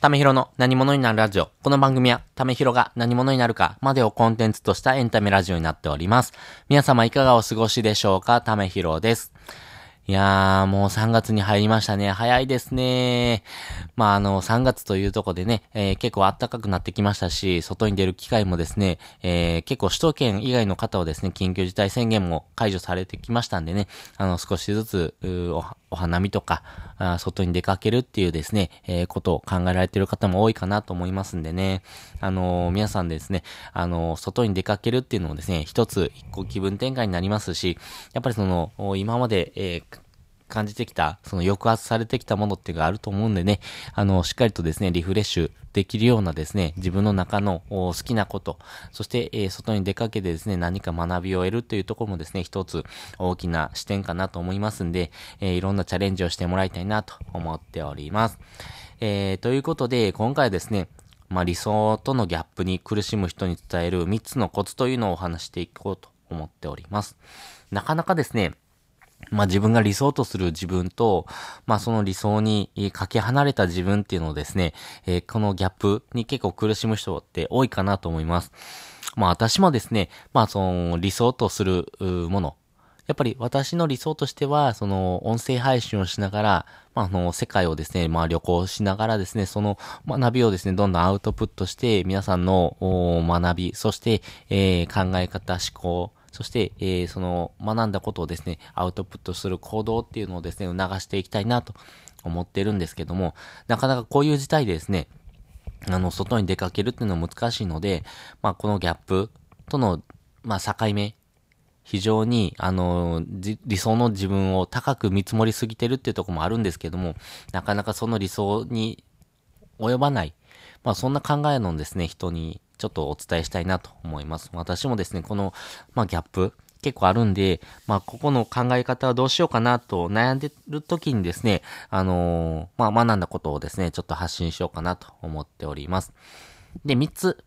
ためひろの何者になるラジオ。この番組は、ためひろが何者になるかまでをコンテンツとしたエンタメラジオになっております。皆様いかがお過ごしでしょうか？ためひろです。いやー、もう3月に入りましたね。早いですね。まあ、あの、3月というとこでね、えー、結構暖かくなってきましたし、外に出る機会もですね、えー、結構首都圏以外の方はですね、緊急事態宣言も解除されてきましたんでね、あの、少しずつ、おお花見とかあ、外に出かけるっていうですね、えー、ことを考えられている方も多いかなと思いますんでね、あの皆さんですね、あの外に出かけるっていうのもですね、一つ、一個気分転換になりますし、やっぱりその、今まで、えー感じてきた、その抑圧されてきたものっていうのがあると思うんでね、あの、しっかりとですね、リフレッシュできるようなですね、自分の中の好きなこと、そして、えー、外に出かけてですね、何か学びを得るというところもですね、一つ大きな視点かなと思いますんで、えー、いろんなチャレンジをしてもらいたいなと思っております。えー、ということで、今回はですね、まあ、理想とのギャップに苦しむ人に伝える3つのコツというのをお話していこうと思っております。なかなかですね、まあ自分が理想とする自分と、まあその理想にかけ離れた自分っていうのをですね、えー、このギャップに結構苦しむ人って多いかなと思います。まあ私もですね、まあその理想とするもの、やっぱり私の理想としては、その音声配信をしながら、まあ、あの、世界をですね、まあ旅行しながらですね、その学びをですね、どんどんアウトプットして、皆さんの学び、そして、えー、考え方、思考、そして、えー、その学んだことをですね、アウトプットする行動っていうのをですね、促していきたいなと思ってるんですけども、なかなかこういう事態でですね、あの、外に出かけるっていうのは難しいので、まあ、このギャップとの、まあ、境目、非常に、あの、理想の自分を高く見積もりすぎてるっていうとこもあるんですけども、なかなかその理想に及ばない、まあ、そんな考えのですね、人にちょっとお伝えしたいなと思います。私もですね、この、まあ、ギャップ、結構あるんで、まあ、ここの考え方はどうしようかなと悩んでる時にですね、あのー、まあ、学んだことをですね、ちょっと発信しようかなと思っております。で、3つ、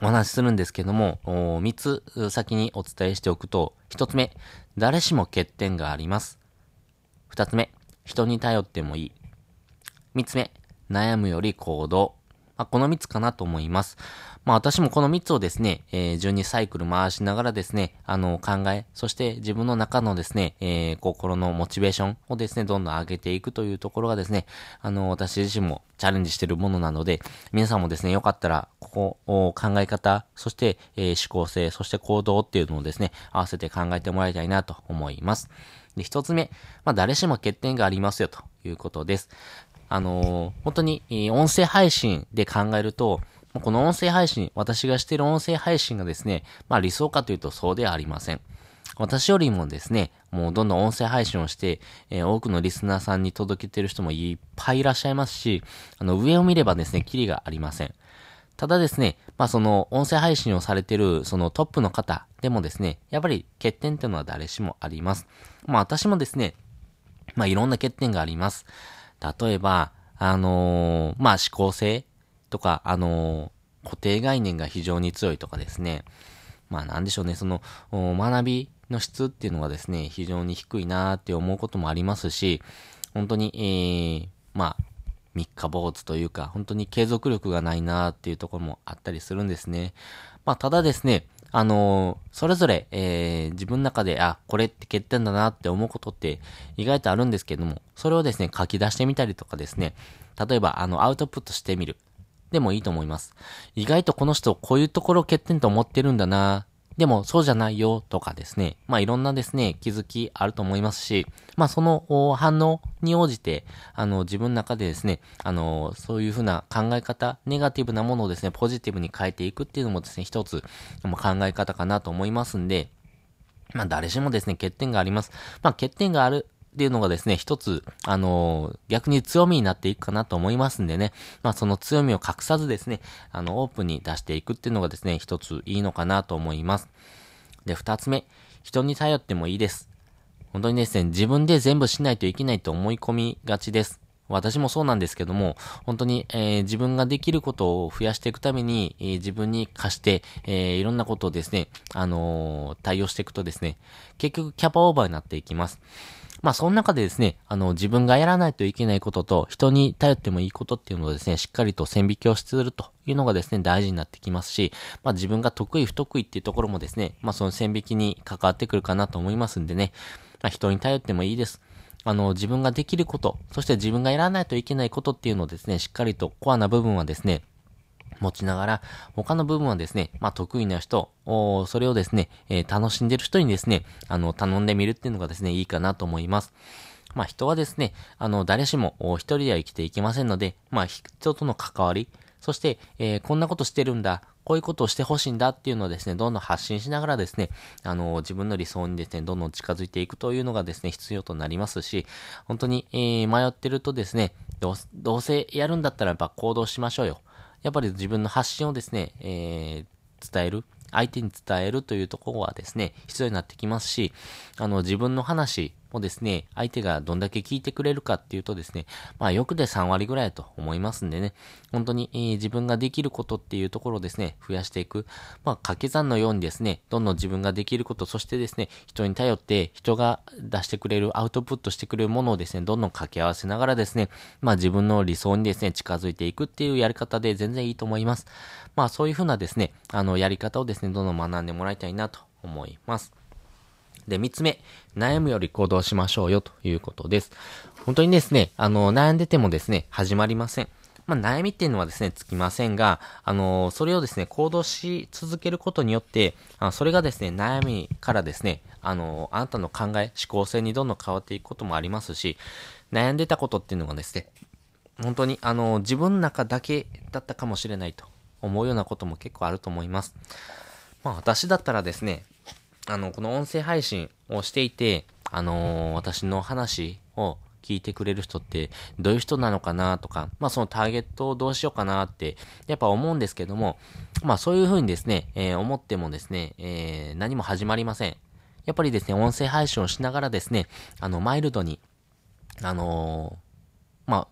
お話しするんですけども、3つ先にお伝えしておくと、1つ目、誰しも欠点があります。2つ目、人に頼ってもいい。3つ目、悩むより行動。まあ、この3つかなと思います。まあ私もこの3つをですね、えー、12サイクル回しながらですね、あの考え、そして自分の中のですね、えー、心のモチベーションをですね、どんどん上げていくというところがですね、あの私自身もチャレンジしているものなので、皆さんもですね、よかったら、ここを考え方、そして、えー、思考性、そして行動っていうのをですね、合わせて考えてもらいたいなと思います。で、一つ目、まあ誰しも欠点がありますよということです。あのー、本当に、音声配信で考えると、この音声配信、私がしている音声配信がですね、まあ理想かというとそうではありません。私よりもですね、もうどんどん音声配信をして、えー、多くのリスナーさんに届けてる人もいっぱいいらっしゃいますし、あの、上を見ればですね、キリがありません。ただですね、まあその音声配信をされてるそのトップの方でもですね、やっぱり欠点っていうのは誰しもあります。まあ私もですね、まあいろんな欠点があります。例えば、あのー、まあ、思考性とか、あのー、固定概念が非常に強いとかですね。まあ、なんでしょうね、その、学びの質っていうのがですね、非常に低いなーって思うこともありますし、本当に、えー、まあ、三日坊主というか、本当に継続力がないなーっていうところもあったりするんですね。まあ、ただですね、あのー、それぞれ、えー、自分の中で、あ、これって欠点だなって思うことって意外とあるんですけども、それをですね、書き出してみたりとかですね、例えば、あの、アウトプットしてみる。でもいいと思います。意外とこの人、こういうところ欠点と思ってるんだなでもそうじゃないよとかですね、まあいろんなですね、気づきあると思いますし、まあその反応に応じて、あの自分の中でですね、あのそういうふうな考え方、ネガティブなものをですね、ポジティブに変えていくっていうのもですね、一つ考え方かなと思いますんで、まあ誰しもですね、欠点があります。まあ欠点があるっていうのがですね、一つ、あのー、逆に強みになっていくかなと思いますんでね、まあその強みを隠さずですね、あの、オープンに出していくっていうのがですね、一ついいのかなと思います。で、二つ目、人に頼ってもいいです。本当にですね、自分で全部しないといけないと思い込みがちです。私もそうなんですけども、本当に、えー、自分ができることを増やしていくために、えー、自分に貸して、えー、いろんなことをですね、あの対応していくとですね、結局キャパオーバーになっていきます。まあ、その中でですね、あの、自分がやらないといけないことと、人に頼ってもいいことっていうのをですね、しっかりと線引きをするというのがですね、大事になってきますし、まあ、自分が得意不得意っていうところもですね、まあ、その線引きに関わってくるかなと思いますんでね、まあ、人に頼ってもいいです。あの、自分ができること、そして自分がやらないといけないことっていうのをですね、しっかりとコアな部分はですね、持ちながら、他の部分はですね、まあ、得意な人、それをですね、えー、楽しんでる人にですね、あの、頼んでみるっていうのがですね、いいかなと思います。まあ、人はですね、あの、誰しも一人では生きていけませんので、まあ、人との関わり、そして、えー、こんなことしてるんだ、こういうことをしてほしいんだっていうのをですね、どんどん発信しながらですね、あの、自分の理想にですね、どんどん近づいていくというのがですね、必要となりますし、本当に、えー、迷ってるとですね、どう、どうせやるんだったらやっぱ行動しましょうよ。やっぱり自分の発信をですね、えー、伝える。相手に伝えるというところはですね、必要になってきますし、あの、自分の話もですね、相手がどんだけ聞いてくれるかっていうとですね、まあよくで3割ぐらいと思いますんでね、本当に、えー、自分ができることっていうところをですね、増やしていく。まあ掛け算のようにですね、どんどん自分ができること、そしてですね、人に頼って人が出してくれる、アウトプットしてくれるものをですね、どんどん掛け合わせながらですね、まあ自分の理想にですね、近づいていくっていうやり方で全然いいと思います。まあそういうふうなですね、あの、やり方をですね、どんどん学んでもらいたいなと思います。で、三つ目、悩むより行動しましょうよということです。本当にですね、あの、悩んでてもですね、始まりません。まあ、悩みっていうのはですね、つきませんが、あのそれをですね、行動し続けることによって、あそれがですね、悩みからですね、あのあなたの考え、思考性にどんどん変わっていくこともありますし、悩んでたことっていうのがですね、本当に、あの自分の中だけだったかもしれないと思うようなことも結構あると思います。まあ、私だったらですね、あの、この音声配信をしていて、あのー、私の話を聞いてくれる人ってどういう人なのかなとか、まあそのターゲットをどうしようかなってやっぱ思うんですけども、まあそういうふうにですね、えー、思ってもですね、えー、何も始まりません。やっぱりですね、音声配信をしながらですね、あの、マイルドに、あのー、まあ、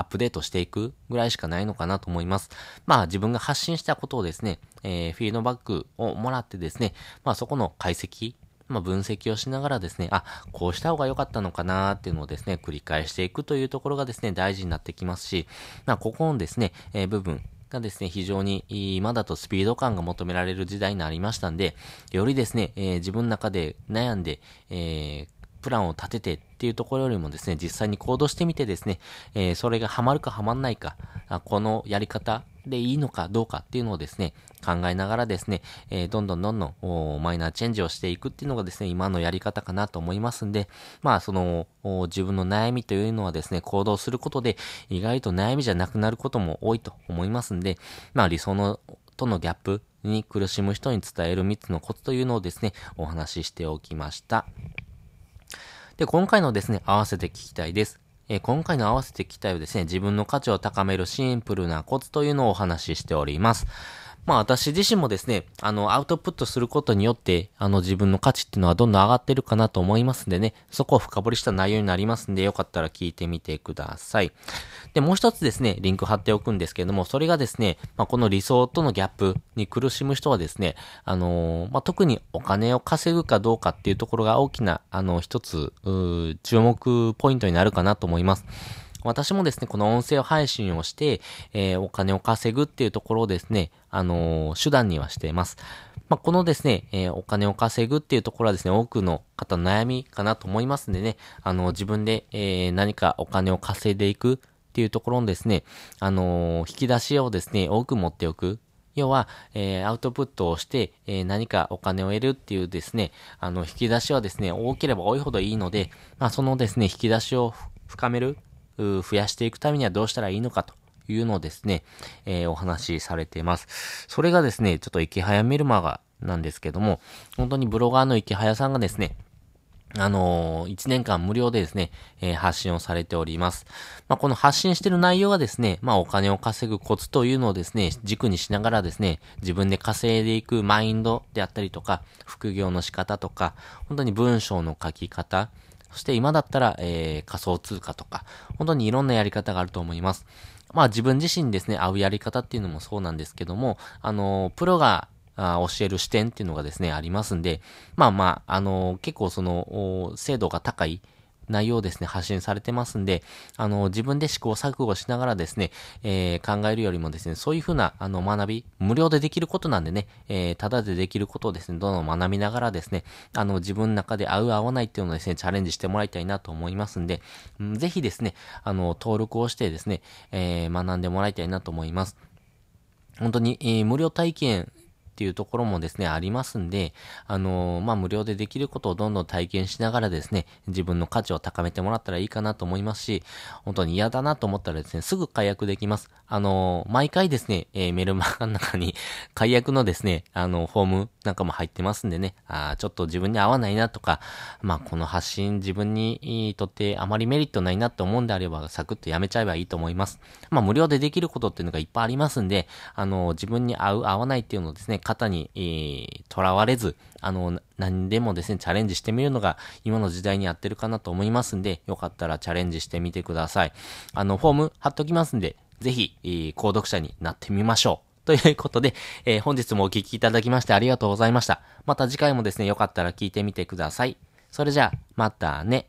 アップデートしていくぐらいしかないのかなと思います。まあ自分が発信したことをですね、えー、フィードバックをもらってですね、まあそこの解析、まあ、分析をしながらですね、あ、こうした方が良かったのかなっていうのをですね、繰り返していくというところがですね、大事になってきますし、まあ、ここのですね、えー、部分、がですね、非常に今だとスピード感が求められる時代になりましたんで、よりですね、えー、自分の中で悩んで、えー、プランを立ててっていうところよりもですね、実際に行動してみてですね、えー、それがハマるかハマんないか、このやり方でいいのかどうかっていうのをですね、考えながらですね、えー、どんどんどんどんマイナーチェンジをしていくっていうのがですね、今のやり方かなと思いますんで、まあその自分の悩みというのはですね、行動することで意外と悩みじゃなくなることも多いと思いますんで、まあ理想のとのギャップに苦しむ人に伝える3つのコツというのをですね、お話ししておきました。で、今回のですね、合わせて聞きたいです。えー、今回の合わせて聞きたいはですね、自分の価値を高めるシンプルなコツというのをお話ししております。まあ私自身もですね、あの、アウトプットすることによって、あの自分の価値っていうのはどんどん上がってるかなと思いますんでね、そこを深掘りした内容になりますんで、よかったら聞いてみてください。で、もう一つですね、リンク貼っておくんですけども、それがですね、まあこの理想とのギャップに苦しむ人はですね、あのー、まあ特にお金を稼ぐかどうかっていうところが大きな、あの、一つ、注目ポイントになるかなと思います。私もですね、この音声配信をして、えー、お金を稼ぐっていうところをですね、あのー、手段にはしています。まあ、このですね、えー、お金を稼ぐっていうところはですね、多くの方の悩みかなと思いますんでね、あの自分で、え何かお金を稼いでいくっていうところのですね、あの引き出しをですね、多く持っておく。要は、え、アウトプットをして、え、何かお金を得るっていうですね、あの、引き出しはですね、多ければ多いほどいいので、まあ、そのですね、引き出しを深める増やしていくためにはどうしたらいいのかというのをですね、えー、お話しされています。それがですね、ちょっと池早メルマガなんですけども、本当にブロガーの池早さんがですね、あのー、1年間無料でですね、えー、発信をされております。まあ、この発信してる内容がですね、まあ、お金を稼ぐコツというのをですね、軸にしながらですね、自分で稼いでいくマインドであったりとか、副業の仕方とか、本当に文章の書き方、そして今だったら、えー、仮想通貨とか、本当にいろんなやり方があると思います。まあ自分自身ですね、合うやり方っていうのもそうなんですけども、あの、プロがあ教える視点っていうのがですね、ありますんで、まあまあ、あの結構その、精度が高い、内容をですね、発信されてますんで、あの、自分で試行錯誤しながらですね、えー、考えるよりもですね、そういうふうな、あの、学び、無料でできることなんでね、えー、ただでできることをですね、どんどん学びながらですね、あの、自分の中で合う合わないっていうのをですね、チャレンジしてもらいたいなと思いますんで、うん、ぜひですね、あの、登録をしてですね、えー、学んでもらいたいなと思います。本当に、えー、無料体験っていうところもですね、ありますんで、あのー、まあ、無料でできることをどんどん体験しながらですね、自分の価値を高めてもらったらいいかなと思いますし、本当に嫌だなと思ったらですね、すぐ解約できます。あのー、毎回ですね、えー、メルマガの中に 解約のですね、あの、フォームなんかも入ってますんでね、あちょっと自分に合わないなとか、まあ、この発信自分にとってあまりメリットないなと思うんであれば、サクッとやめちゃえばいいと思います。まあ、無料でできることっていうのがいっぱいありますんで、あの、自分に合う合わないっていうのをですね、型に、えー囚われず、あの、何でもですね、チャレンジしてみるのが今の時代にやってるかなと思いますんで、よかったらチャレンジしてみてください。あの、フォーム貼っときますんで、ぜひ、えー、購読者になってみましょう。ということで、えー、本日もお聴きいただきましてありがとうございました。また次回もですね、よかったら聞いてみてください。それじゃあ、またね。